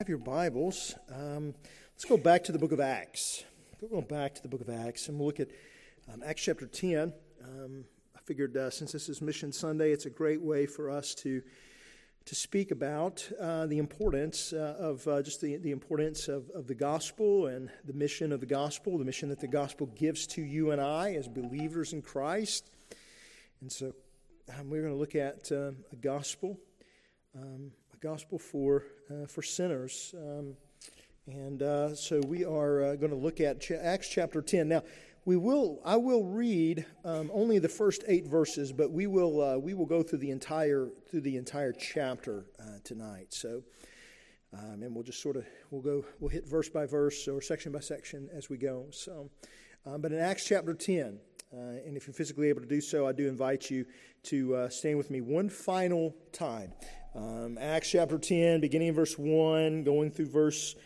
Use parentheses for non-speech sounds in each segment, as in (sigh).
have your Bibles, um, let's go back to the book of Acts. Go back to the book of Acts and we'll look at um, Acts chapter 10. Um, I figured uh, since this is Mission Sunday, it's a great way for us to, to speak about uh, the importance uh, of uh, just the, the importance of, of the gospel and the mission of the gospel, the mission that the gospel gives to you and I as believers in Christ. And so um, we're going to look at uh, a gospel. Gospel for, uh, for sinners. Um, and uh, so we are uh, going to look at Ch- Acts chapter 10. Now, we will, I will read um, only the first eight verses, but we will, uh, we will go through the entire, through the entire chapter uh, tonight. So, um, and we'll just sort of, we'll go, we'll hit verse by verse or section by section as we go. So, um, but in Acts chapter 10, uh, and if you're physically able to do so, I do invite you to uh, stand with me one final time. Um, Acts chapter 10, beginning in verse 1, going through verse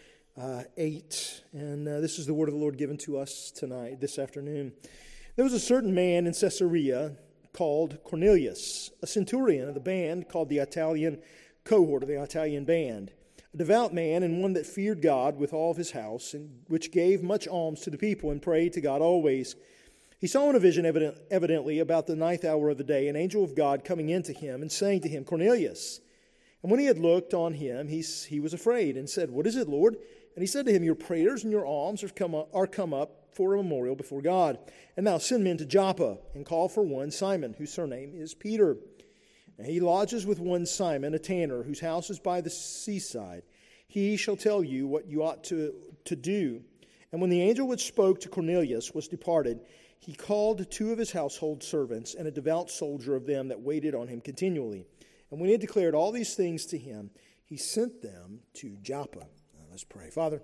uh, 8. And uh, this is the word of the Lord given to us tonight, this afternoon. There was a certain man in Caesarea called Cornelius, a centurion of the band called the Italian cohort of the Italian band, a devout man and one that feared God with all of his house, and which gave much alms to the people and prayed to God always. He saw in a vision, evident, evidently, about the ninth hour of the day, an angel of God coming in to him and saying to him, Cornelius. And when he had looked on him, he, he was afraid and said, What is it, Lord? And he said to him, Your prayers and your alms are come, up, are come up for a memorial before God. And now send men to Joppa and call for one Simon, whose surname is Peter. And he lodges with one Simon, a tanner, whose house is by the seaside. He shall tell you what you ought to, to do. And when the angel which spoke to Cornelius was departed, he called two of his household servants and a devout soldier of them that waited on him continually. And when he had declared all these things to him, he sent them to Joppa. Now let's pray. Father,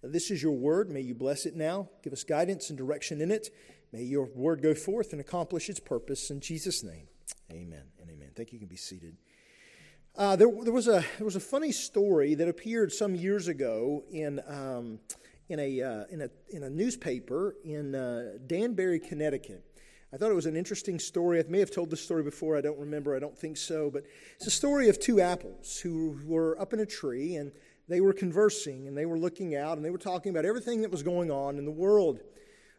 this is your word. May you bless it now. Give us guidance and direction in it. May your word go forth and accomplish its purpose. In Jesus' name, amen and amen. Thank you. You can be seated. Uh, there, there, was a, there was a funny story that appeared some years ago in, um, in, a, uh, in, a, in a newspaper in uh, Danbury, Connecticut. I thought it was an interesting story. I may have told this story before. I don't remember. I don't think so. But it's a story of two apples who were up in a tree and they were conversing and they were looking out and they were talking about everything that was going on in the world.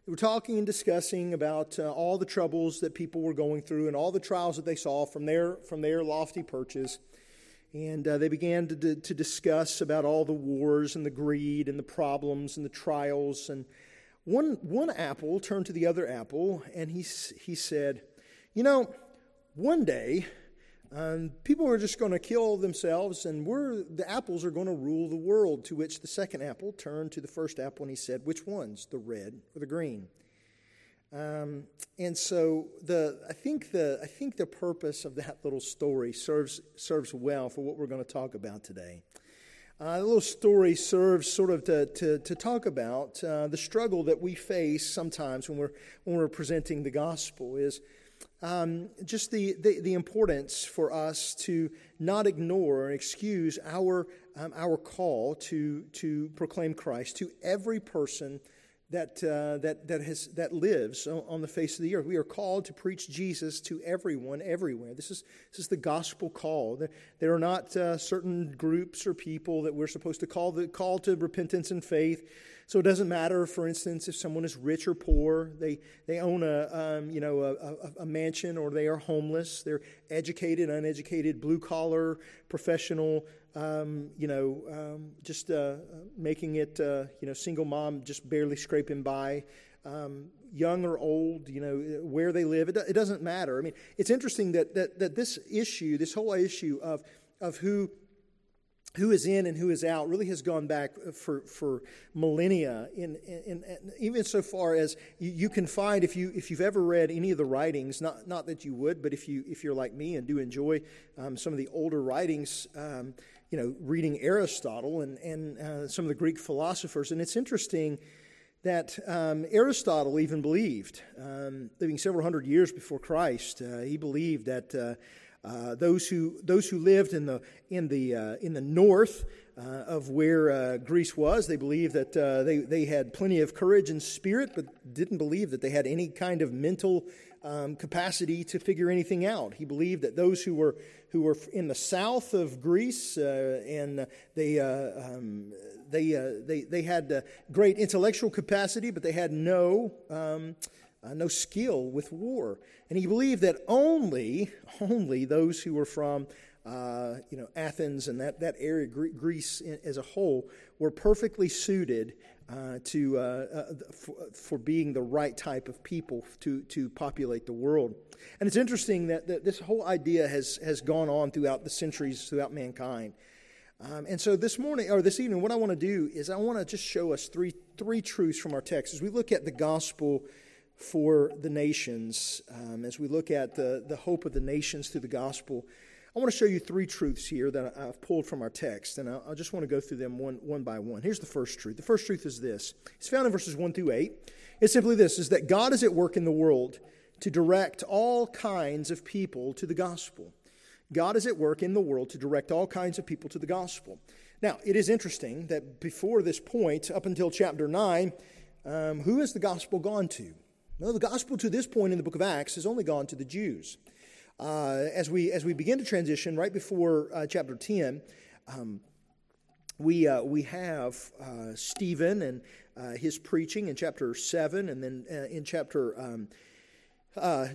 They were talking and discussing about uh, all the troubles that people were going through and all the trials that they saw from their, from their lofty perches. And uh, they began to, to discuss about all the wars and the greed and the problems and the trials and one, one apple turned to the other apple and he, he said, You know, one day um, people are just going to kill themselves and we're, the apples are going to rule the world. To which the second apple turned to the first apple and he said, Which ones, the red or the green? Um, and so the, I, think the, I think the purpose of that little story serves, serves well for what we're going to talk about today. Uh, the little story serves sort of to, to, to talk about uh, the struggle that we face sometimes when we're, when we're presenting the gospel is um, just the, the, the, importance for us to not ignore and excuse our, um, our call to, to proclaim Christ to every person that, uh, that, that, has, that lives on the face of the earth. We are called to preach Jesus to everyone, everywhere. This is, this is the gospel call. There are not uh, certain groups or people that we're supposed to call, the, call to repentance and faith. So it doesn't matter, for instance, if someone is rich or poor, they, they own a, um, you know, a, a, a, mansion or they are homeless, they're educated, uneducated, blue collar, professional, um, you know, um, just uh, making it, uh, you know, single mom just barely scraping by, um, young or old, you know, where they live. It, it doesn't matter. I mean, it's interesting that, that, that this issue, this whole issue of, of who who is in and who is out really has gone back for, for millennia in, in, in even so far as you, you, can find if you if you've ever read any of the writings not not that you would but if you if you're like me and do enjoy um, some of the older writings um, you know, reading Aristotle and, and uh, some of the Greek philosophers. And it's interesting that um, Aristotle even believed, um, living several hundred years before Christ, uh, he believed that uh, uh those, who, those who lived in the, in the, uh, in the north uh, of where Greece was, they believed that they, they had plenty of courage and spirit, but didn't believe that they had any kind of mental um, capacity to figure anything out. He believed that those who were who were in the south of Greece uh, and they uh, um, they, uh, they they had uh, great intellectual capacity, but they had no um, uh, no skill with war. And he believed that only only those who were from uh, you know, Athens and that, that area, Greece as a whole, were perfectly suited uh, to, uh, uh, for, for, being the right type of people to, to populate the world. And it's interesting that, that this whole idea has, has gone on throughout the centuries, throughout mankind. Um, and so this morning, or this evening, what I want to do is I want to just show us three, three truths from our text as we look at the gospel for the nations, um, as we look at the, the hope of the nations through the gospel. I want to show you three truths here that I've pulled from our text, and I just want to go through them one, one by one. Here's the first truth. The first truth is this it's found in verses 1 through 8. It's simply this is that God is at work in the world to direct all kinds of people to the gospel. God is at work in the world to direct all kinds of people to the gospel. Now, it is interesting that before this point, up until chapter 9, um, who has the gospel gone to? Well, the gospel to this point in the book of Acts has only gone to the Jews. Uh, as, we, as we begin to transition, right before uh, chapter 10, um, we, uh, we have uh, Stephen and uh, his preaching in chapter 7, and then uh, in chapter, um,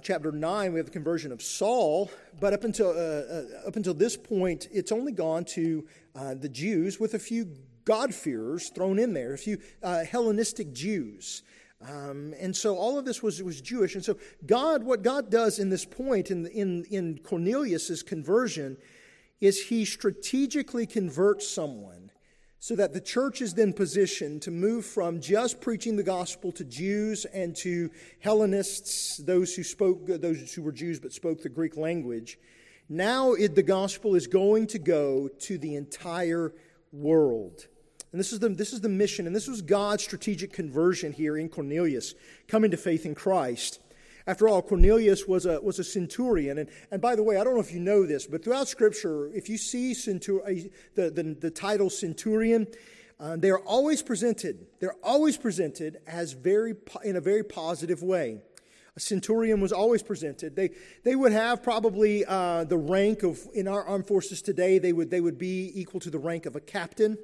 chapter 9, we have the conversion of Saul. But up until, up until this point, it's only gone to the Jews with a few God-fearers thrown in there, a few Hellenistic Jews. Um, and so all of this was, was Jewish. And so God, what God does in this point in, in, in Cornelius' conversion is he strategically converts someone so that the church is then positioned to move from just preaching the gospel to Jews and to Hellenists, those who spoke, those who were Jews but spoke the Greek language. Now it, the gospel is going to go to the entire world. And this is, the, this is the mission, and this was God's strategic conversion here in Cornelius, coming to faith in Christ. After all, Cornelius was a, was a centurion. And, and by the way, I don't know if you know this, but throughout Scripture, if you see centur- the, the, the title centurion, uh, they are always presented, they're always presented as very, in a very positive way. A centurion was always presented. They, they would have probably uh, the rank of, in our armed forces today, they would, they would be equal to the rank of a captain.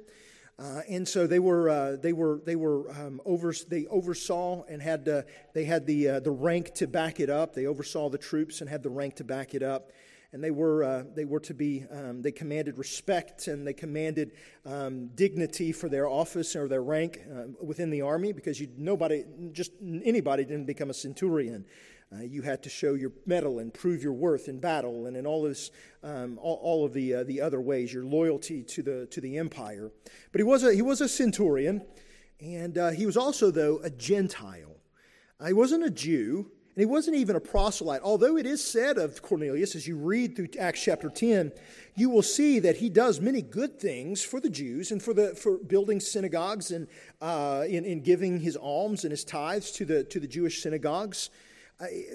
Uh, and so they were uh, they were they were um, over they oversaw and had uh, they had the uh, the rank to back it up. They oversaw the troops and had the rank to back it up. And they were uh, they were to be um, they commanded respect and they commanded um, dignity for their office or their rank uh, within the army because you nobody just anybody didn't become a centurion. Uh, you had to show your mettle and prove your worth in battle and in all, this, um, all, all, of the, uh, the other ways, your loyalty to the, to the empire. But he was a, he was a centurion, and uh, he was also, though, a Gentile. Uh, he wasn't a Jew, and he wasn't even a proselyte. Although it is said of Cornelius, as you read through Acts chapter 10, you will see that he does many good things for the Jews and for, the, for building synagogues and uh, in, in giving his alms and his tithes to the, to the Jewish synagogues.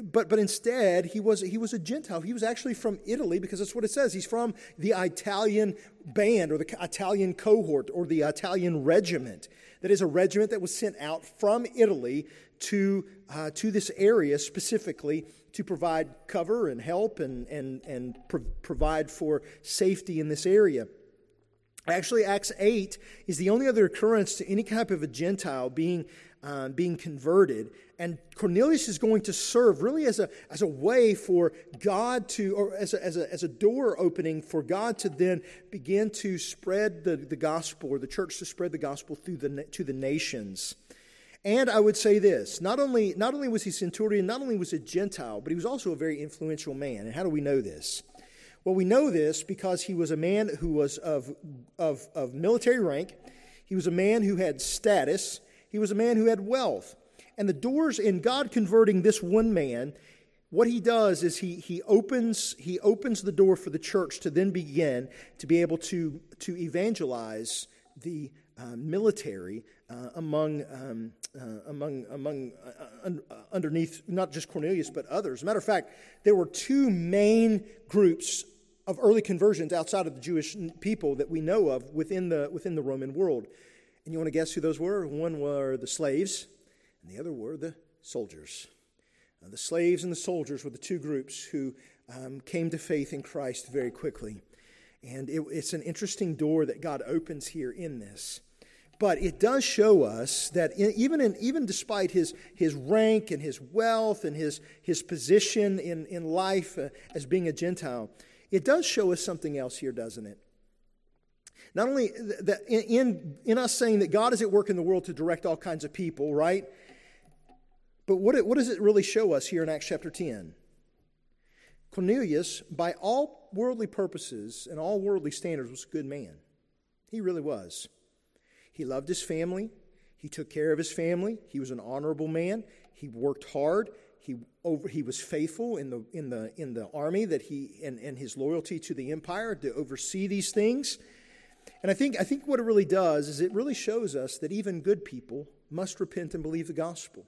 But, but instead, he was, he was a Gentile. He was actually from Italy because that's what it says. He's from the Italian band or the Italian cohort or the Italian regiment. That is a regiment that was sent out from Italy to, uh, to this area specifically to provide cover and help and, and, and pro- provide for safety in this area. Actually, Acts 8 is the only other occurrence to any type of a Gentile being uh, being converted. And Cornelius is going to serve really as a, as a way for God to, or as a, as, a, as a door opening for God to then begin to spread the, the gospel, or the church to spread the gospel through the, to the nations. And I would say this not only, not only was he centurion, not only was he Gentile, but he was also a very influential man. And how do we know this? Well, we know this because he was a man who was of, of, of military rank, he was a man who had status, he was a man who had wealth. And the doors in God converting this one man, what he does is he, he, opens, he opens the door for the church to then begin to be able to, to evangelize the uh, military uh, among, um, uh, among, among uh, un, uh, underneath not just Cornelius but others. matter of fact, there were two main groups of early conversions outside of the Jewish people that we know of within the, within the Roman world. And you want to guess who those were? One were the slaves, and the other were the soldiers. Uh, the slaves and the soldiers were the two groups who um, came to faith in Christ very quickly. And it, it's an interesting door that God opens here in this. But it does show us that in, even, in, even despite his, his rank and his wealth and his, his position in, in life uh, as being a Gentile, it does show us something else here, doesn't it? Not only that in, in, us saying that God is at work in the world to direct all kinds of people, right? But what, what does it really show us here in Acts chapter 10? Cornelius, by all worldly purposes and all worldly standards, was a good man. He really was. He loved his family. He took care of his family. He was an honorable man. He worked hard. He, over, he was faithful in the, in, the, in the army that he, and, and his loyalty to the empire to oversee these things. And I think, I think what it really does is it really shows us that even good people must repent and believe the gospel.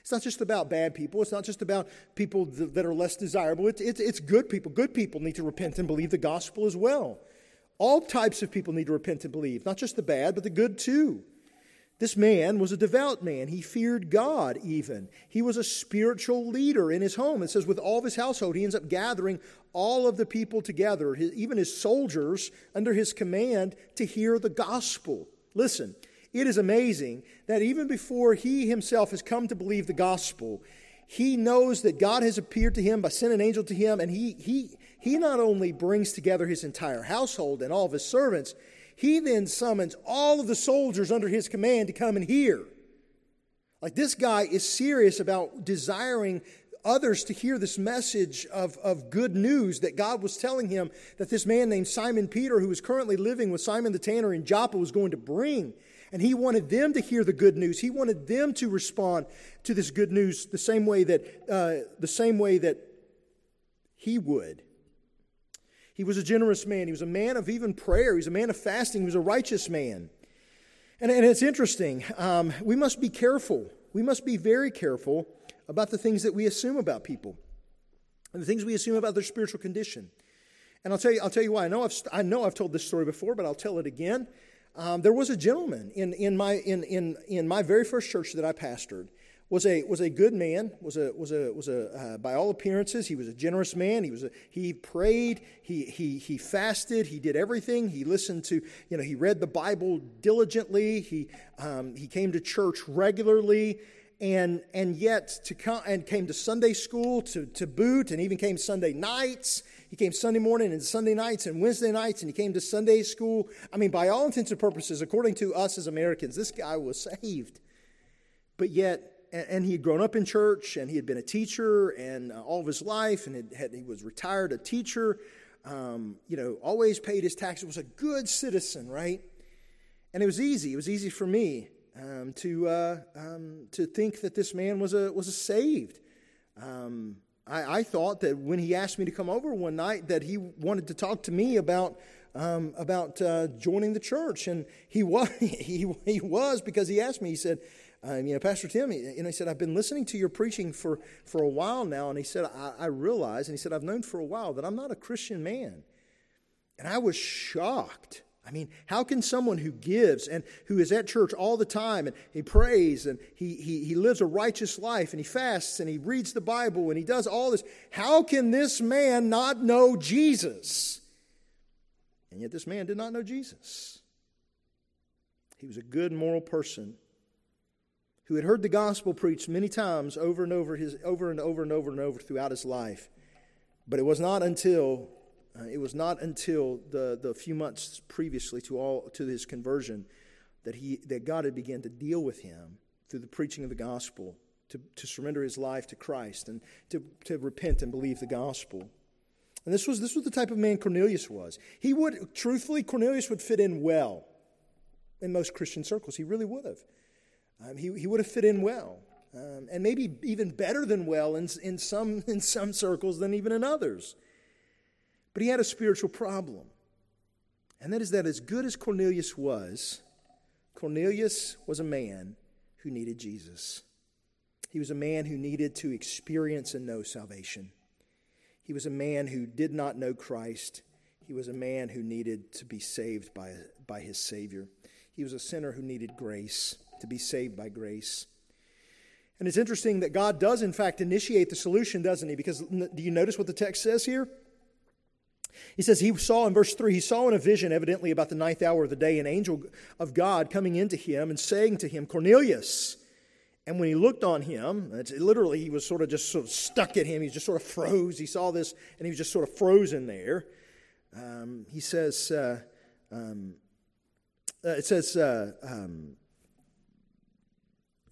It's not just about bad people. It's not just about people that are less desirable. It's, it's, it's good people. Good people need to repent and believe the gospel as well. All types of people need to repent and believe, not just the bad, but the good too. This man was a devout man. He feared God, even. He was a spiritual leader in his home. It says, with all of his household, he ends up gathering all of the people together, even his soldiers under his command, to hear the gospel. Listen, it is amazing that even before he himself has come to believe the gospel, he knows that God has appeared to him by sending an angel to him, and he, he, he not only brings together his entire household and all of his servants, he then summons all of the soldiers under his command to come and hear. Like this guy is serious about desiring others to hear this message of, of good news that God was telling him that this man named Simon Peter, who is currently living with Simon the tanner in Joppa, was going to bring. And he wanted them to hear the good news. He wanted them to respond to this good news the same way that, uh, the same way that he would. He was a generous man. He was a man of even prayer. He was a man of fasting. He was a righteous man. And, and it's interesting. Um, we must be careful. We must be very careful about the things that we assume about people and the things we assume about their spiritual condition. And I'll tell you, I'll tell you why. I know I've, I know I've told this story before, but I'll tell it again. Um, there was a gentleman in, in, my, in, in, in my very first church that I pastored. Was a, was a good man, was a, was a, was a uh, by all appearances, he was a generous man. He, was a, he prayed, he, he, he fasted, he did everything. He listened to, you know, he read the Bible diligently, he, um, he came to church regularly and and yet to come and came to Sunday school to, to boot and even came Sunday nights he came Sunday morning and Sunday nights and Wednesday nights, and he came to Sunday school. I mean, by all intents and purposes, according to us as Americans, this guy was saved. But yet, and he had grown up in church, and he had been a teacher, and uh, all of his life, and had, he was retired a teacher. Um, you know, always paid his taxes. Was a good citizen, right? And it was easy. It was easy for me um, to uh, um, to think that this man was a was a saved. Um, I, I, thought that when he asked me to come over one night, that he wanted to talk to me about um, about uh, joining the church, and he was (laughs) he, he was because he asked me. He said, um, "You know, Pastor Tim," and he said, "I've been listening to your preaching for for a while now," and he said, I, "I realize," and he said, "I've known for a while that I'm not a Christian man," and I was shocked. I mean, how can someone who gives and who is at church all the time and he prays and he, he, he lives a righteous life and he fasts and he reads the Bible and he does all this, how can this man not know Jesus? And yet, this man did not know Jesus. He was a good moral person who had heard the gospel preached many times over and over, his, over and over and over and over throughout his life. But it was not until uh, it was not until the, the few months previously to, all, to his conversion that, he, that God had begun to deal with him through the preaching of the gospel, to, to surrender his life to Christ and to, to repent and believe the gospel. And this was, this was the type of man Cornelius was. He would, truthfully, Cornelius would fit in well in most Christian circles. He really would have. Um, he, he would have fit in well. Um, and maybe even better than well in, in, some, (laughs) in some circles than even in others. But he had a spiritual problem. And that is that as good as Cornelius was, Cornelius was a man who needed Jesus. He was a man who needed to experience and know salvation. He was a man who did not know Christ. He was a man who needed to be saved by, by his Savior. He was a sinner who needed grace, to be saved by grace. And it's interesting that God does, in fact, initiate the solution, doesn't he? Because do you notice what the text says here? He says he saw in verse 3, he saw in a vision, evidently about the ninth hour of the day, an angel of God coming into him and saying to him, Cornelius. And when he looked on him, literally he was sort of just sort of stuck at him. He just sort of froze. He saw this and he was just sort of frozen there. Um, he says, uh, um, uh, it says, uh, um,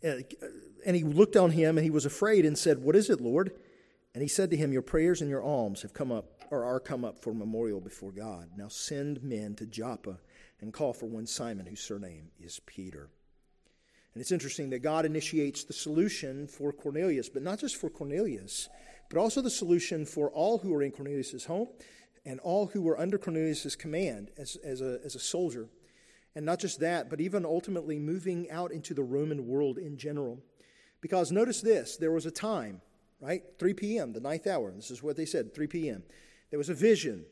Uh, and he looked on him and he was afraid and said, What is it, Lord? And he said to him, Your prayers and your alms have come up or are come up for memorial before God. Now send men to Joppa and call for one Simon, whose surname is Peter. And it's interesting that God initiates the solution for Cornelius, but not just for Cornelius, but also the solution for all who are in Cornelius' home and all who were under Cornelius' command as, as, a, as a soldier. And not just that, but even ultimately moving out into the Roman world in general. Because notice this there was a time, right? 3 p.m., the ninth hour. This is what they said 3 p.m. There was a vision.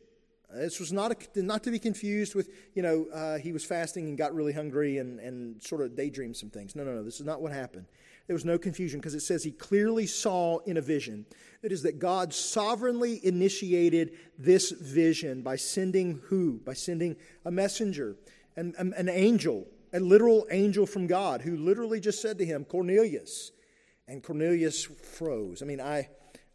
This was not, a, not to be confused with, you know, uh, he was fasting and got really hungry and, and sort of daydreamed some things. No, no, no. This is not what happened. There was no confusion because it says he clearly saw in a vision. It is that God sovereignly initiated this vision by sending who? By sending a messenger, an, an angel, a literal angel from God who literally just said to him, Cornelius. And Cornelius froze. I mean, I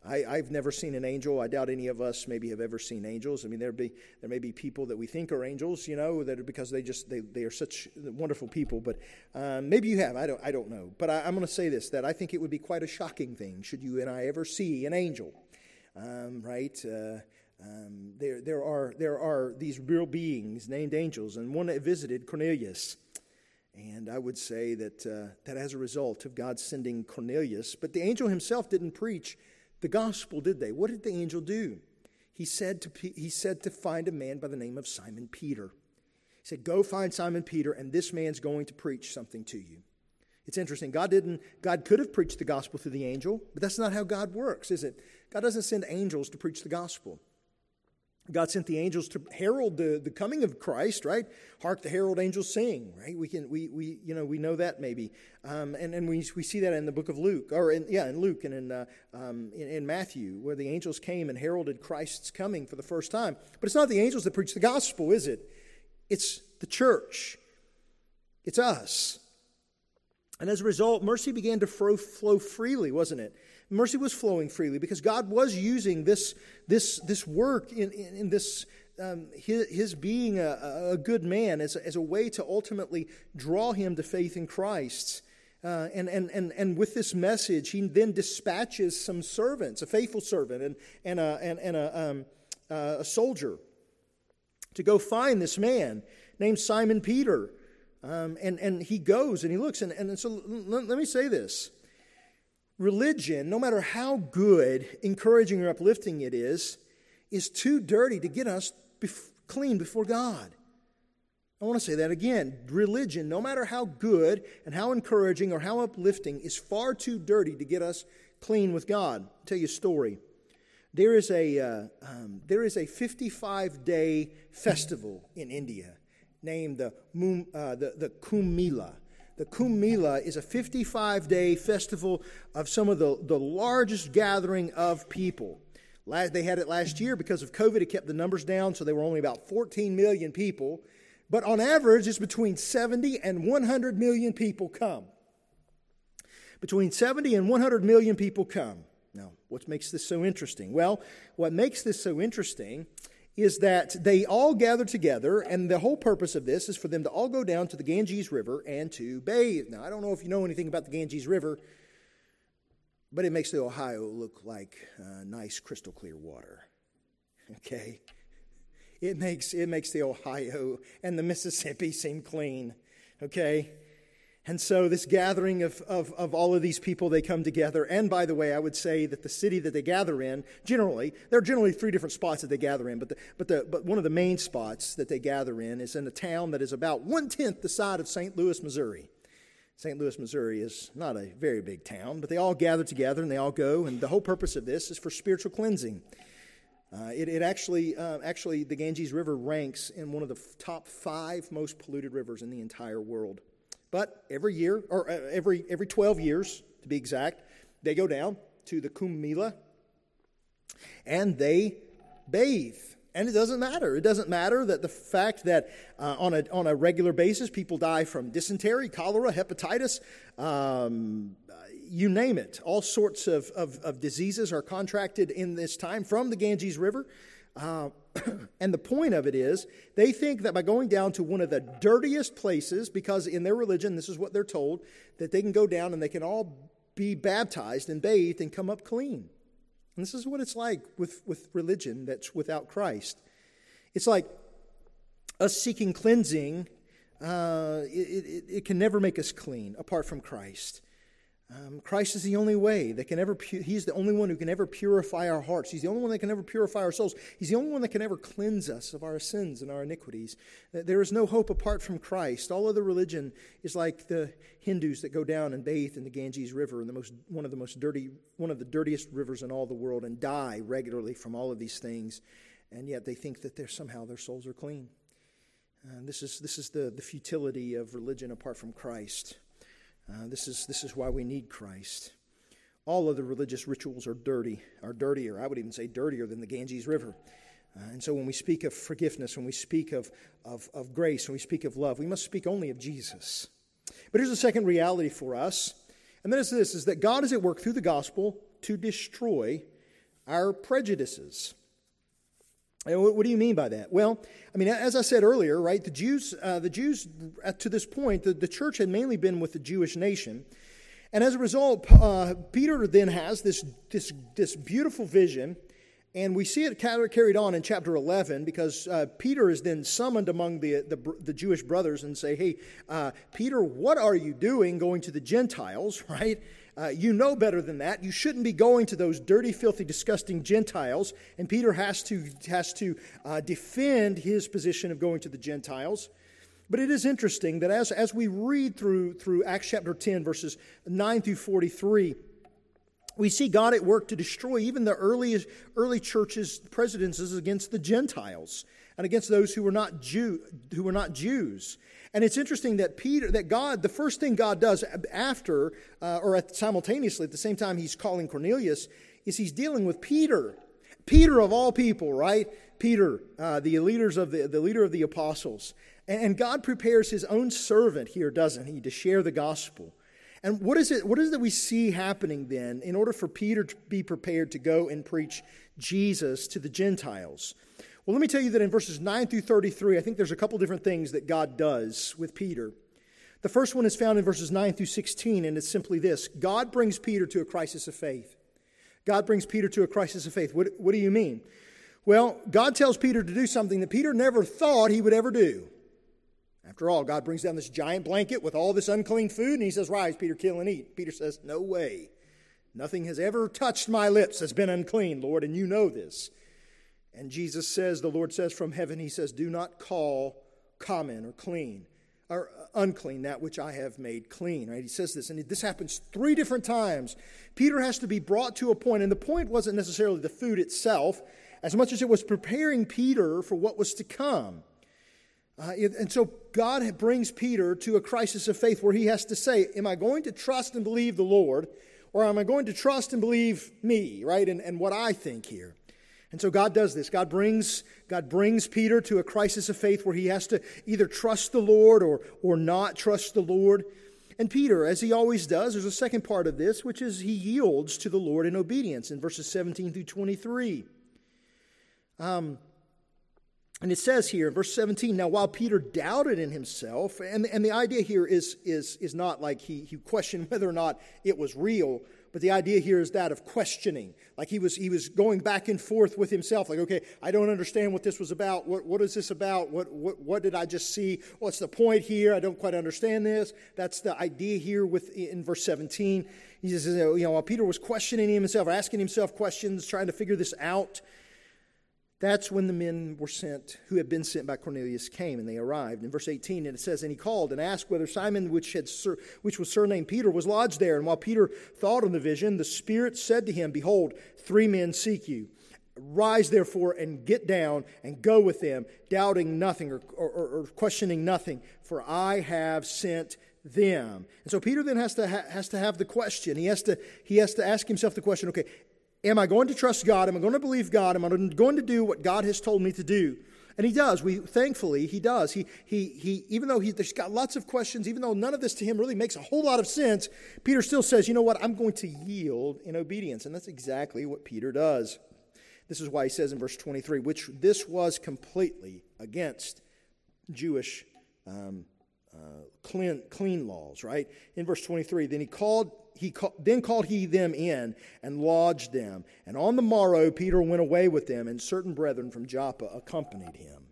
I, have never seen an angel. I doubt any of us maybe have ever seen angels. I mean, there be there may be people that we think are angels, you know, that are because they just they, they are such wonderful people. But um, maybe you have. I don't I don't know. But I, am going to say this: that I think it would be quite a shocking thing should you and I ever see an angel, um, right? Uh, um, there there are there are these real beings named angels, and one that visited Cornelius. And I would say that uh, that as a result of God sending Cornelius, but the angel himself didn't preach the gospel, did they? What did the angel do? He said to, he said to find a man by the name of Simon Peter. He said, Go find Simon Peter, and this man's going to preach something to you. It's interesting. God didn't, God could have preached the gospel through the angel, but that's not how God works, is it? God doesn't send angels to preach the gospel. God sent the angels to herald the, the coming of Christ, right? Hark the herald angels sing, right? We can we we you know we know that maybe, um, and and we we see that in the book of Luke, or in, yeah, in Luke and in, uh, um, in, in Matthew, where the angels came and heralded Christ's coming for the first time. But it's not the angels that preach the gospel, is it? It's the church. It's us. And as a result, mercy began to flow, freely, wasn't it? mercy was flowing freely because God was using this, this, this work in, in, in this, um, his, his, being a, a good man as a, as a way to ultimately draw him to faith in Christ. Uh, and, and, and, and with this message, he then dispatches some servants, a faithful servant and, and, a, and, and a, um, uh, a soldier, to go find this man named Simon Peter. Um, and, and he goes and he looks. And, and so let, let me say this religion, no matter how good, encouraging, or uplifting it is, is too dirty to get us bef- clean before God. I want to say that again. Religion, no matter how good and how encouraging or how uplifting, is far too dirty to get us clean with God. I'll tell you a story. There is a, uh, um, there is a 55 day festival in India named the, uh, the, the Kumbh Mela. The Kumbh Mela is a 55 day festival of some of the, the largest gathering of people. They had it last year because of COVID, it kept the numbers down, so they were only about 14 million people. But on average, it's between 70 and 100 million people come. Between 70 and 100 million people come. Now, what makes this so interesting? Well, what makes this so interesting is that they all gather together, and the whole purpose of this is for them to all go down to the Ganges River and to bathe. Now, I don't know if you know anything about the Ganges River, but it makes the Ohio look like uh, nice, crystal clear water. (laughs) Okay? It makes, it makes the Ohio and the Mississippi seem clean. Okay? And so, this gathering of, of, of, all of these people, they come together. And by the way, I would say that the city that they gather in, generally, there are generally three different spots that they gather in, but, the, but, the, but one of the main spots that they gather in is in a town that is about one tenth the size of St. Louis, Missouri. St. Louis, Missouri is not a very big town, but they all gather together and they all go. And the whole purpose of this is for spiritual cleansing. Uh, it, it, actually, uh, actually, the Ganges River ranks in one of the top five most polluted rivers in the entire world But every year, or uh, every, every 12 years to be exact, they go down to the Kumbh Mela and they bathe. And it doesn't matter. It doesn't matter that the fact that uh, on, a, on a regular basis people die from dysentery, cholera, hepatitis, um, you name it. All sorts of, of, of, diseases are contracted in this time from the Ganges River. Uh, (clears throat) and the point of it is, they think that by going down to one of the dirtiest places, because in their religion, this is what they're told, that they can go down and they can all be baptized and bathed and come up clean. And this is what it's like with, with religion that's without Christ. It's like us seeking cleansing, uh, it, it, it, can never make us clean apart from Christ. Um, Christ is the only way that can ever, pu- He's the only one who can ever purify our hearts. He's the only one that can ever purify our souls. He's the only one that can ever cleanse us of our sins and our iniquities. There is no hope apart from Christ. All other religion is like the Hindus that go down and bathe in the Ganges River, in the most, one of the most dirty, one of the dirtiest rivers in all the world, and die regularly from all of these things. And yet they think that they're, somehow their souls are clean. Uh, this is, this is the, the futility of religion apart from Christ. Uh, this, is, this is why we need Christ. All other religious rituals are dirty, are dirtier. I would even say dirtier than the Ganges River. Uh, and so when we speak of forgiveness, when we speak of, of, of grace, when we speak of love, we must speak only of Jesus. But here's a second reality for us, and that is this is that God is at work through the gospel to destroy our prejudices. What do you mean by that? Well, I mean, as I said earlier, right, the Jews, uh, the Jews to this point, the, the, church had mainly been with the Jewish nation. And as a result, uh, Peter then has this, this, this beautiful vision, and we see it carried on in chapter 11 because uh, Peter is then summoned among the, the, the Jewish brothers and say, Hey, uh, Peter, what are you doing going to the Gentiles, (laughs) right? Uh, you know better than that. You shouldn't be going to those dirty, filthy, disgusting Gentiles. And Peter has to, has to uh, defend his position of going to the Gentiles. But it is interesting that as, as we read through, through Acts chapter 10, verses 9 through 43, we see God at work to destroy even the earliest, early church's prejudices against the Gentiles and against those who were not Jew, who were not Jews. And it's interesting that Peter, that God, the first thing God does after, uh, or at, simultaneously at the same time he's calling Cornelius, is he's dealing with Peter. Peter of all people, right? Peter, uh, the leaders of the, the leader of the apostles. And, God prepares his own servant here, doesn't he, to share the gospel. And what is it? What is it that we see happening then in order for Peter to be prepared to go and preach Jesus to the Gentiles? Well, let me tell you that in verses 9 through 33, I think there's a couple different things that God does with Peter. The first one is found in verses 9 through 16, and it's simply this God brings Peter to a crisis of faith. God brings Peter to a crisis of faith. What, what do you mean? Well, God tells Peter to do something that Peter never thought he would ever do. After all, God brings down this giant blanket with all this unclean food, and he says, Rise, Peter, kill and eat. Peter says, No way. Nothing has ever touched my lips that's been unclean, Lord, and you know this. And Jesus says, the Lord says from heaven, He says, Do not call common or clean or unclean that which I have made clean. Right? He says this, and this happens three different times. Peter has to be brought to a point, and the point wasn't necessarily the food itself, as much as it was preparing Peter for what was to come. Uh, and so God brings Peter to a crisis of faith where he has to say, Am I going to trust and believe the Lord, or am I going to trust and believe me, right, and, and what I think here? And so God does this. God brings, God brings Peter to a crisis of faith where he has to either trust the Lord or, or not trust the Lord. And Peter, as he always does, there's a second part of this, which is he yields to the Lord in obedience in verses 17 through 23. Um, and it says here in verse 17, now while Peter doubted in himself, and, and the idea here is, is, is not like he, he questioned (laughs) whether or not it was real, but the idea here is that of questioning. Like he was, he was going back and forth with himself, like, okay, I don't understand what this was about. What, what is this about? What, what, what did I just see? What's the point here? I don't quite understand this. That's the idea here with, in verse 17. He says, you know, while Peter was questioning himself, asking himself questions, trying to figure this out, that's when the men were sent, who had been sent by Cornelius, came, and they arrived. In verse 18, and it says, And he called and asked whether Simon, which, had sur- which was surnamed Peter, was lodged there. And while Peter thought on the vision, the Spirit said to him, Behold, three men seek you. Rise therefore and get down and go with them, doubting nothing or, or, or questioning nothing, for I have sent them. And so Peter then has to, ha- has to have the question. He has, to, he has to ask himself the question okay, am I going to trust God? Am I going to believe God? Am I going to do what God has told me to do? And he does. We thankfully he does. He he he even though he, there's got lots of questions, even though none of this to him really makes a whole lot of sense, Peter still says, "You know what? I'm going to yield in obedience." And that's exactly what Peter does. This is why he says in verse 23, which this was completely against Jewish um, uh, clean, clean laws, right? In verse 23, then he called he call, then called he them in and lodged them. And on the morrow Peter went away with them, and certain brethren from Joppa accompanied him.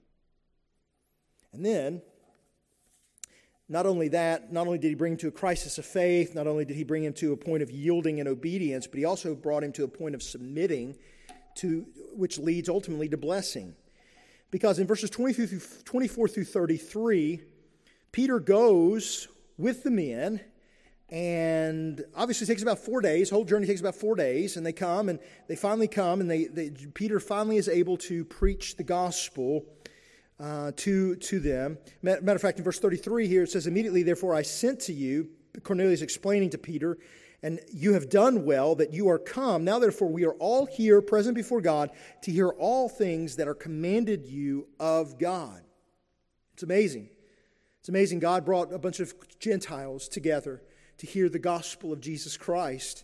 And then, not only that, not only did he bring him to a crisis of faith, not only did he bring him to a point of yielding and obedience, but he also brought him to a point of submitting to which leads ultimately to blessing. Because in verses 24 through, 24 through 33, Peter goes with the men, and obviously it takes about four days. whole journey takes about four days, and they come, and they finally come, and they, they Peter finally is able to preach the gospel uh, to, to them. Matter of fact, in verse 33 here, it says, Immediately, therefore, I sent to you, Cornelius explaining to Peter, and you have done well that you are come. Now, therefore, we are all here present before God to hear all things that are commanded you of God. It's amazing. It's amazing. God brought a bunch of Gentiles together to hear the gospel of Jesus Christ.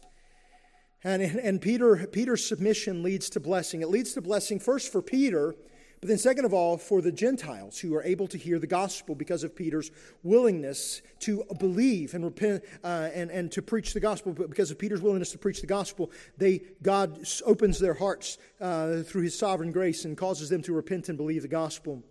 And, and Peter, Peter's submission leads to blessing. It leads to blessing first for Peter, but then, second of all, for the Gentiles who are able to hear the gospel because of Peter's willingness to believe and repent uh, and, and to preach the gospel. But because of Peter's willingness to preach the gospel, they, God opens their hearts uh, through his sovereign grace and causes them to repent and believe the gospel.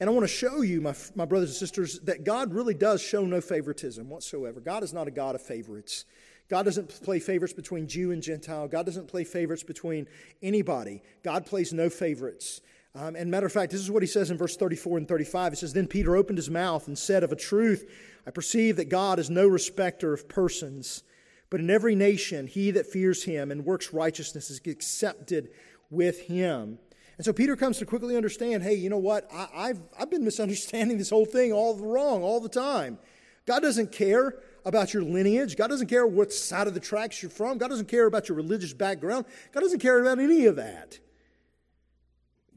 And I want to show you, my, my brothers and sisters, that God really does show no favoritism whatsoever. God is not a God of favorites. God doesn't play favorites between Jew and Gentile. God doesn't play favorites between anybody. God plays no favorites. Um, and matter of fact, this is what he says in verse 34 and 35. He says, Then Peter opened his mouth and said, Of a truth, I perceive that God is no respecter of persons, but in every nation he that fears him and works righteousness is accepted with him. And so Peter comes to quickly understand hey, you know what? I, have I've been misunderstanding this whole thing all wrong all the time. God doesn't care about your lineage. God doesn't care what side of the tracks you're from. God doesn't care about your religious background. God doesn't care about any of that.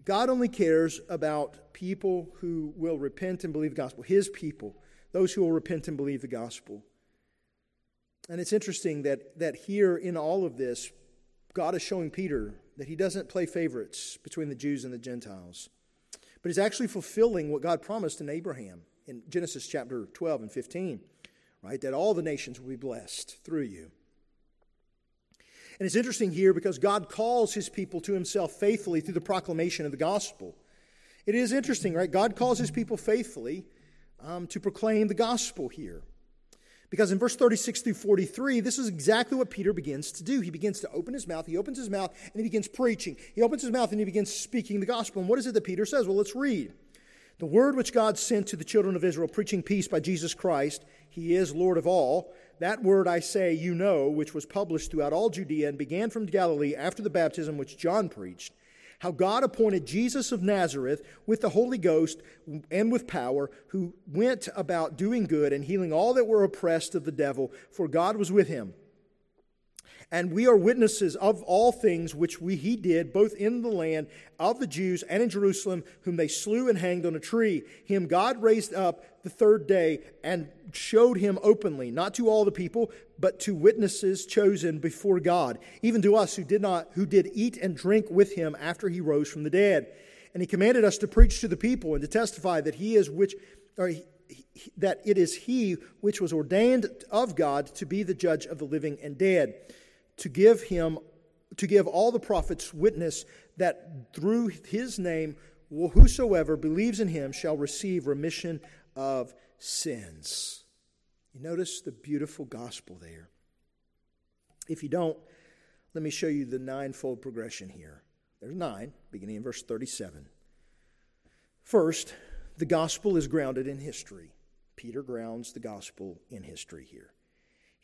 God only cares about people who will repent and believe the gospel, His people, those who will repent and believe the gospel. And it's interesting that, that here in all of this, God is showing Peter that he doesn't play favorites between the Jews and the Gentiles, but he's actually fulfilling what God promised in Abraham in Genesis chapter 12 and 15, right? That all the nations will be blessed through you. And it's interesting here because God calls his people to himself faithfully through the proclamation of the gospel. It is interesting, right? God calls his people faithfully um, to proclaim the gospel here. Because in verse 36 through 43, this is exactly what Peter begins to do. He begins to open his mouth, he opens his mouth, and he begins preaching. He opens his mouth and he begins speaking the gospel. And what is it that Peter says? Well, let's read. The word which God sent to the children of Israel, preaching peace by Jesus Christ, he is Lord of all. That word I say, you know, which was published throughout all Judea and began from Galilee after the baptism which John preached how God appointed Jesus of Nazareth with the Holy Ghost and with power, who went about doing good and healing all that were oppressed of the devil, for God was with him. And we are witnesses of all things which we, he did, both in the land of the Jews and in Jerusalem, whom they slew and hanged on a tree. Him God raised up the third day and showed him openly, not to all the people, but to witnesses chosen before God, even to us who did not, who did eat and drink with him after he rose from the dead. And he commanded us to preach to the people and to testify that he is which, or he, that it is he which was ordained of God to be the judge of the living and dead to give him to give all the prophets witness that through his name whosoever believes in him shall receive remission of sins. You notice the beautiful gospel there. If you don't, let me show you the ninefold progression here. There's nine, beginning in verse 37. First, the gospel is grounded in history. Peter grounds the gospel in history here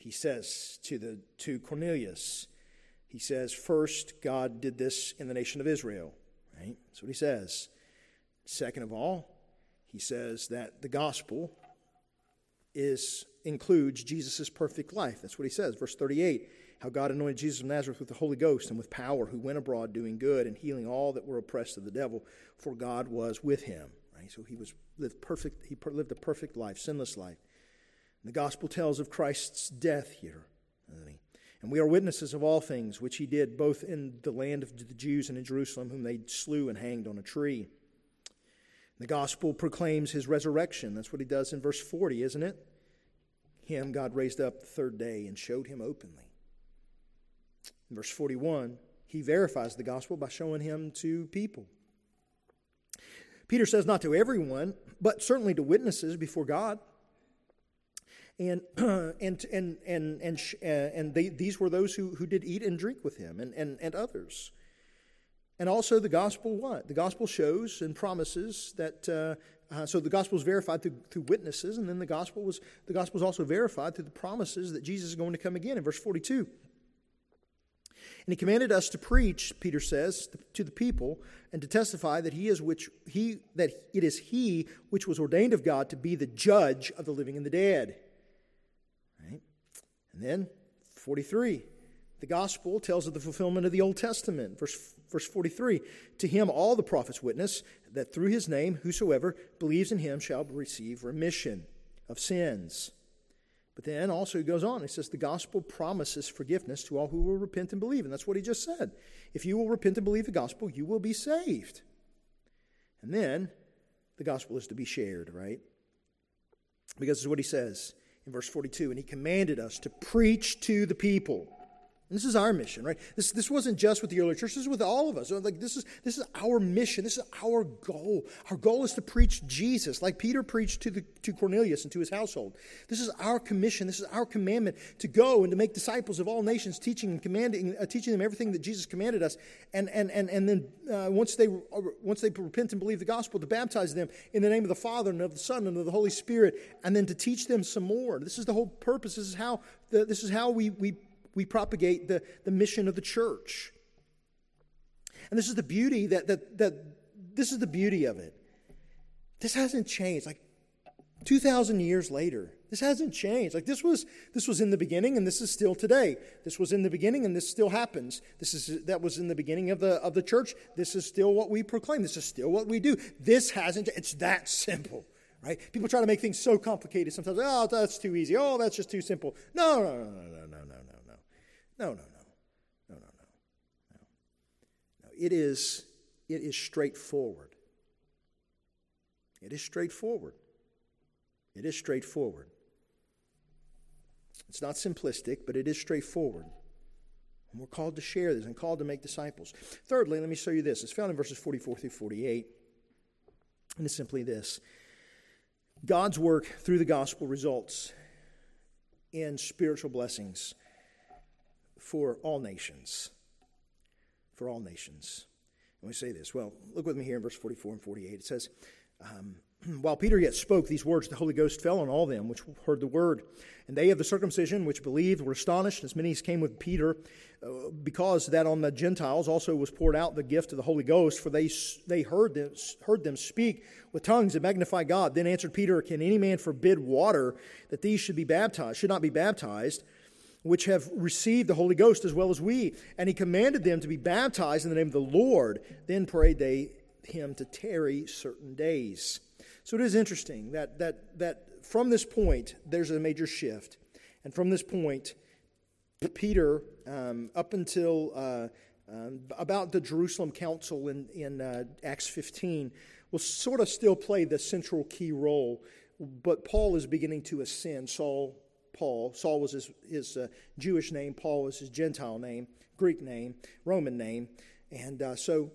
he says to, the, to Cornelius, he says, First, God did this in the nation of Israel. Right? That's what he says. Second of all, he says that the gospel is includes Jesus' perfect life. That's what he says. Verse 38 how God anointed Jesus of Nazareth with the Holy Ghost and with power, who went abroad doing good and healing all that were oppressed of the devil, for God was with him. Right? So he was lived perfect. He lived a perfect life, sinless life. The gospel tells of Christ's death here, And we are witnesses of all things which he did, both in the land of the Jews and in Jerusalem, whom they slew and hanged on a tree. The gospel proclaims his resurrection. That's what he does in verse 40, isn't it? Him God raised up the third day and showed him openly. In verse 41, he verifies the gospel by showing him to people. Peter says, not to everyone, but certainly to witnesses before God. (clears throat) And, and, and, and, and, uh, and they, these were those who, who did eat and drink with him and, and, and others. And also the gospel what? The gospel shows and promises that uh, uh, so the gospel is verified through, through witnesses, and then the gospel was the gospel is also verified through the promises that Jesus is going to come again in verse 42. And he commanded us to preach, Peter says, to the people and to testify that he is which he that it is he which was ordained of God to be the judge of the living and the dead. And then 43. The gospel tells of the fulfillment of the Old Testament. Verse, verse 43 To him all the prophets witness that through his name whosoever believes in him shall receive remission of sins. But then also he goes on. He says, The gospel promises forgiveness to all who will repent and believe. And that's what he just said. If you will repent and believe the gospel, you will be saved. And then the gospel is to be shared, right? Because this is what he says in verse 42 And he commanded us to preach to the people. And this is our mission, right? This, this wasn't just with the early church, this is with all of us. Like this is this is our mission. This is our goal. Our goal is to preach Jesus, like Peter preached to the to Cornelius and to his household. This is our commission. This is our commandment to go and to make disciples of all nations, teaching and commanding, uh, teaching them everything that Jesus commanded us. And and and and then uh, once they uh, once they repent and believe the gospel, to baptize them in the name of the Father and of the Son and of the Holy Spirit, and then to teach them some more. This is the whole purpose. This is how the, this is how we we we propagate the, the mission of the church. And this is the beauty that, that, that this is the beauty of it. This hasn't changed. Like 2,000 years later, this hasn't changed. Like this was, this was in the beginning and this is still today. This was in the beginning and this still happens. This is, that was in the beginning of the, of the church. This is still what we proclaim. This is still what we do. This hasn't, it's that simple right? People try to make things so complicated sometimes. Oh, that's too easy. Oh, that's just too simple. No, no, no, no, no, no, no. No, no, no. No, no, no. No. no. It is it is straightforward. It is straightforward. It is straightforward. It's not simplistic, but it is straightforward. And we're called to share this and called to make disciples. Thirdly, let me show you this. It's found in verses 44 through 48. And it's simply this God's work through the gospel results in spiritual blessings for all nations. For all nations. And we say this. Well, look with me here in verse 44 and 48. It says, um, (clears throat) While Peter yet spoke these words, the Holy Ghost fell on all them which heard the word. And they of the circumcision which believed were astonished, as many as came with Peter, uh, because that on the Gentiles also was poured out the gift of the Holy Ghost, for they, they heard, them, heard them speak with tongues and magnify God. Then answered Peter, Can any man forbid water that these should be baptized, should not be baptized? Which have received the Holy Ghost as well as we. And he commanded them to be baptized in the name of the Lord. Then prayed they him to tarry certain days. So it is interesting that, that, that from this point, there's a major shift. And from this point, Peter, um, up until uh, um, about the Jerusalem Council in, in uh, Acts 15, will sort of still play the central key role. But Paul is beginning to ascend. Saul Paul. Saul was his, his uh, Jewish name, Paul was his Gentile name, Greek name, Roman name. And uh, so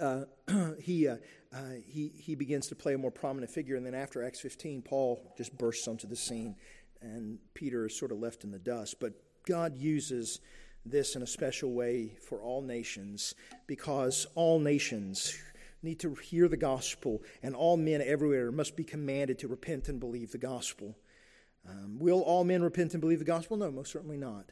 uh, (clears throat) he, uh, uh, he, he begins to play a more prominent figure. And then after Acts 15, Paul just bursts onto the scene, and Peter is sort of left in the dust. But God uses this in a special way for all nations because all nations need to hear the gospel, and all men everywhere must be commanded to repent and believe the gospel. Um, will all men repent and believe the gospel? No, most certainly not.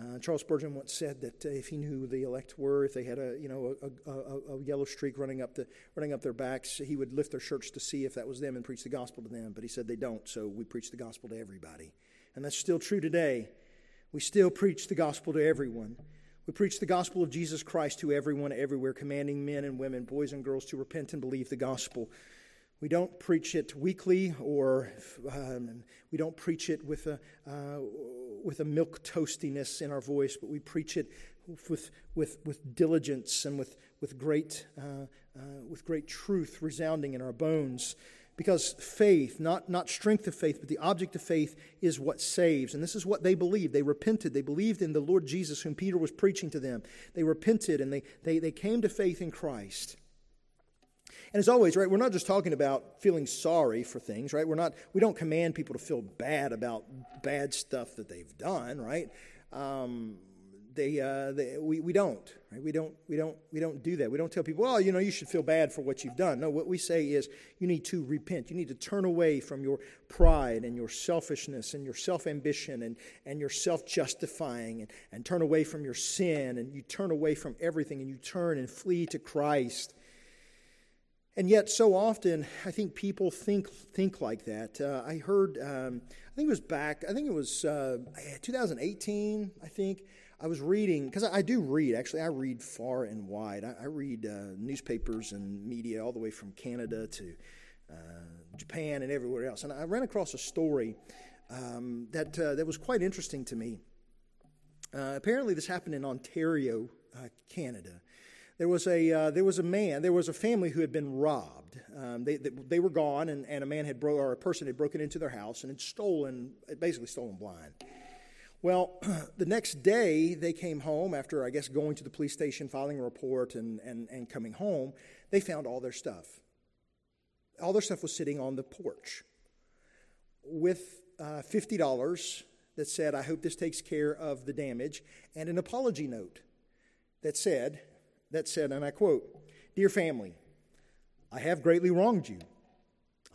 Uh, Charles Spurgeon once said that uh, if he knew who the elect were, if they had a you know a, a, a, yellow streak running up the running up their backs, he would lift their shirts to see if that was them and preach the gospel to them. But he said they don't, so we preach the gospel to everybody, and that's still true today. We still preach the gospel to everyone. We preach the gospel of Jesus Christ to everyone, everywhere, commanding men and women, boys and girls, to repent and believe the gospel. We don't preach it weekly or um, we don't preach it with a, uh, with a milk toastiness in our voice, but we preach it with, with, with diligence and with, with, great, uh, uh, with great truth resounding in our bones. Because faith, not, not strength of faith, but the object of faith is what saves. And this is what they believed. They repented. They believed in the Lord Jesus, whom Peter was preaching to them. They repented and they, they, they came to faith in Christ. And as always, right, we're not just talking about feeling sorry for things, right? We're not, we don't command people to feel bad about bad stuff that they've done, right? Um, they, uh, they, we, we don't, right? We don't, we don't, we don't do that. We don't tell people, well, you know, you should feel bad for what you've done. No, what we say is you need to repent. You need to turn away from your pride and your selfishness and your self-ambition and, and your self-justifying and, and turn away from your sin and you turn away from everything and you turn and flee to Christ. And yet, so often, I think people think think like that. Uh, I heard, um, I think it was back, I think it was uh, 2018. I think I was reading because I, I, do read. Actually, I read far and wide. I, I read uh, newspapers and media all the way from Canada to uh, Japan and everywhere else. And I ran across a story um, that uh, that was quite interesting to me. Uh, apparently, this happened in Ontario, Canada there was a uh, there was a man there was a family who had been robbed. Um, they, they, they were gone, and, and a man had bro- or a person had broken into their house and had stolen basically stolen blind. Well, (clears throat) the next day they came home after I guess going to the police station, filing a report, and and and coming home. They found all their stuff. All their stuff was sitting on the porch with uh, fifty dollars that said, "I hope this takes care of the damage," and an apology note that said that said, and I quote, Dear family, I have greatly wronged you.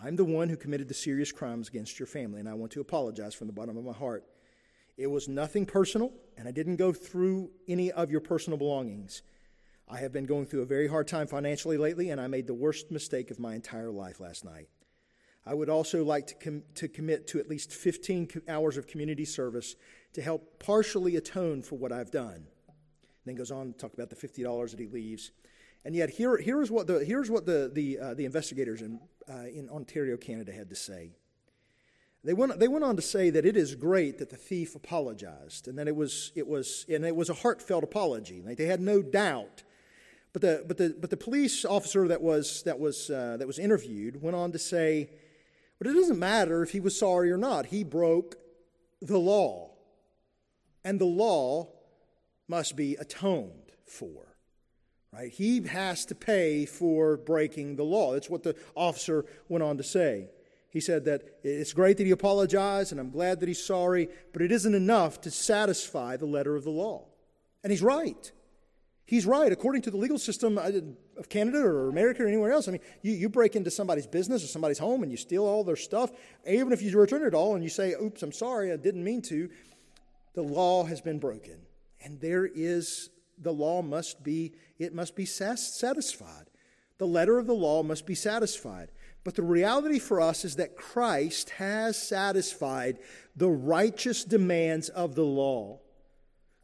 I'm the one who committed the serious crimes against your family, and I want to apologize from the bottom of my heart. It was nothing personal, and I didn't go through any of your personal belongings. I have been going through a very hard time financially lately, and I made the worst mistake of my entire life last night. I would also like to, com- to commit to at least 15 hours of community service to help partially atone for what I've done then goes on to talk about the $50 that he leaves. And yet, here, here's what the, here's what the, the, uh, the investigators in, uh, in Ontario, Canada had to say. They went, they went on to say that it is great that the thief apologized and that it was, it was, and it was a heartfelt apology. Like they had no doubt. But the, but the, but the police officer that was, that, was, uh, that was interviewed went on to say, but it doesn't matter if he was sorry or not. He broke the law. And the law must be atoned for. Right? He has to pay for breaking the law. That's what the officer went on to say. He said that it's great that he apologized, and I'm glad that he's sorry, but it isn't enough to satisfy the letter of the law. And he's right. He's right. According to the legal system uh, of Canada or America or anywhere else, I mean, you, you break into somebody's business or somebody's home and you steal all their stuff, even if you return it all and you say, oops, I'm sorry, I didn't mean to, the law has been broken. And there is, the law must be, it must be satisfied. The letter of the law must be satisfied. But the reality for us is that Christ has satisfied the righteous demands of the law.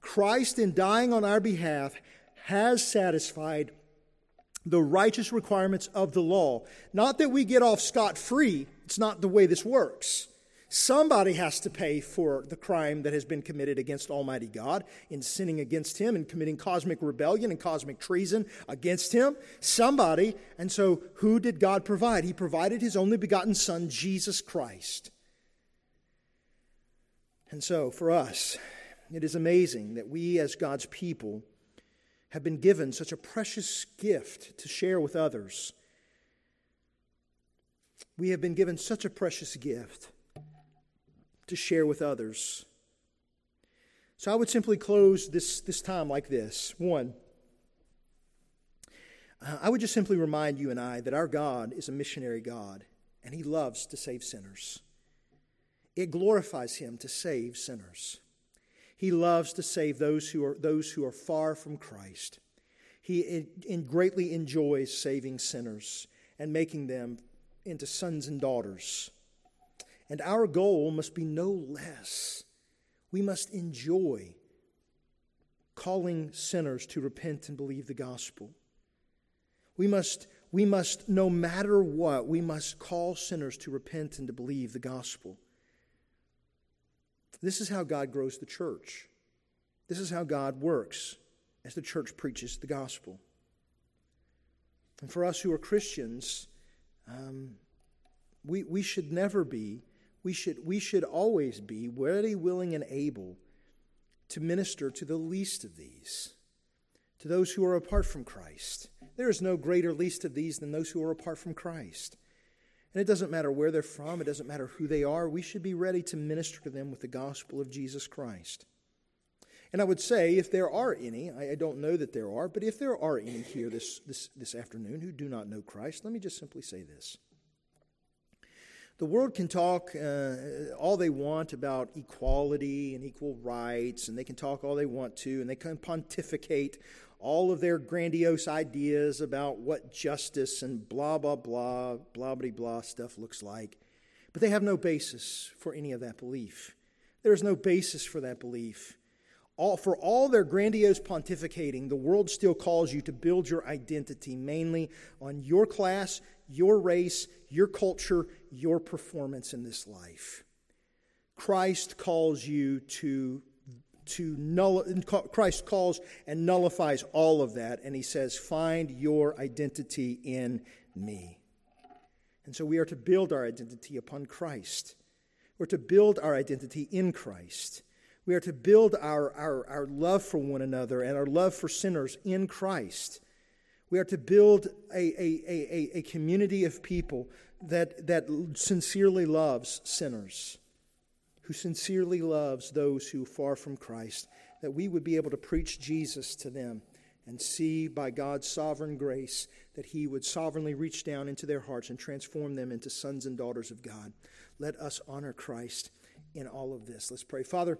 Christ, in dying on our behalf, has satisfied the righteous requirements of the law. Not that we get off scot free, it's not the way this works. Somebody has to pay for the crime that has been committed against Almighty God in sinning against Him and committing cosmic rebellion and cosmic treason against Him. Somebody. And so, who did God provide? He provided His only begotten Son, Jesus Christ. And so, for us, it is amazing that we, as God's people, have been given such a precious gift to share with others. We have been given such a precious gift to share with others. So I would simply close this, this time like this. One, uh, I would just simply remind you and I that our God is a missionary God, and He loves to save sinners. It glorifies Him to save sinners. He loves to save those who are, those who are far from Christ. He in, greatly enjoys saving sinners and making them into sons and daughters. And our goal must be no less. We must enjoy calling sinners to repent and believe the gospel. We must, we must, no matter what, we must call sinners to repent and to believe the gospel. This is how God grows the church. This is how God works as the church preaches the gospel. And for us who are Christians, um, we, we should never be, we should, we should always be ready, willing, and able to minister to the least of these, to those who are apart from Christ. There is no greater least of these than those who are apart from Christ. And it doesn't matter where they're from, it doesn't matter who they are. We should be ready to minister to them with the gospel of Jesus Christ. And I would say, if there are any, I, don't know that there are, but if there are any here this, this, this afternoon who do not know Christ, let me just simply say this. The world can talk uh, all they want about equality and equal rights, and they can talk all they want to, and they can pontificate all of their grandiose ideas about what justice and blah, blah, blah, blah, blah, blah stuff looks like. But they have no basis for any of that belief. There is no basis for that belief. All, for all their grandiose pontificating, the world still calls you to build your identity mainly on your class, your race, your culture, your performance in this life. Christ calls you to to null, Christ calls and nullifies all of that, and he says, Find your identity in me. And so we are to build our identity upon Christ. We're to build our identity in Christ. We are to build our, our, our love for one another and our love for sinners in Christ. We are to build a, a, a, a community of people that, that sincerely loves sinners who sincerely loves those who are far from Christ, that we would be able to preach Jesus to them and see by God's sovereign grace that He would sovereignly reach down into their hearts and transform them into sons and daughters of God. Let us honor Christ in all of this. Let's pray. Father,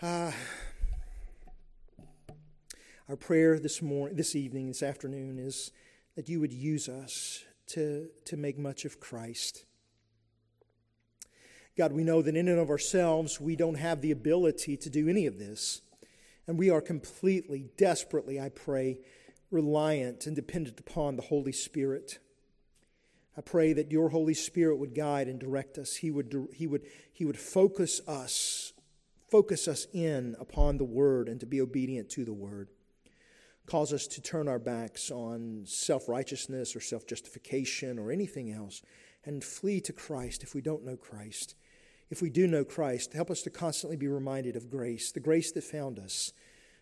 uh, our prayer this morning, this evening, this afternoon is that you would use us to, to make much of Christ. God, we know that in and of ourselves, we don't have the ability to do any of this. And we are completely, desperately, I pray, reliant and dependent upon the Holy Spirit. I pray that your Holy Spirit would guide and direct us. He would, he would, he would focus us, focus us in upon the Word and to be obedient to the Word. Cause us to turn our backs on self righteousness or self justification or anything else and flee to Christ if we don't know Christ if we do know Christ, help us to constantly be reminded of grace, the grace that found us,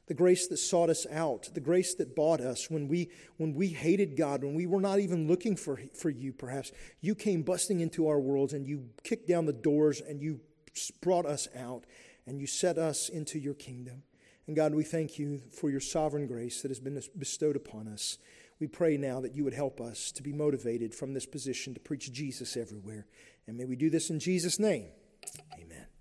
the grace that sought us out, the grace that bought us when we, when we hated God, when we were not even looking for, for you, perhaps. You came busting into our worlds and you kicked down the doors and you brought us out and you set us into your kingdom. And God, we thank you for your sovereign grace that has been bestowed upon us. We pray now that you would help us to be motivated from this position to preach Jesus everywhere. And may we do this in Jesus' name. Amen.